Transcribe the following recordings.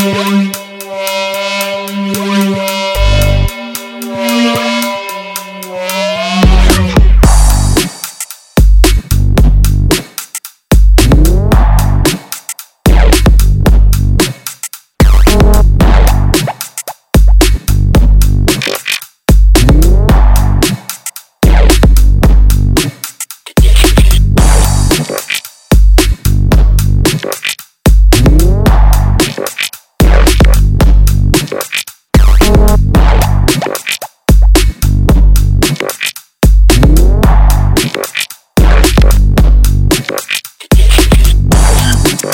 Yeah.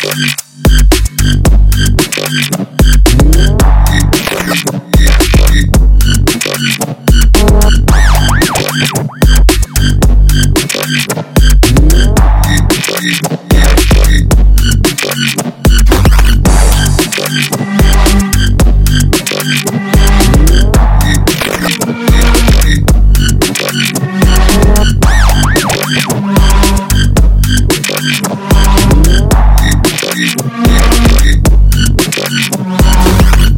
Funny.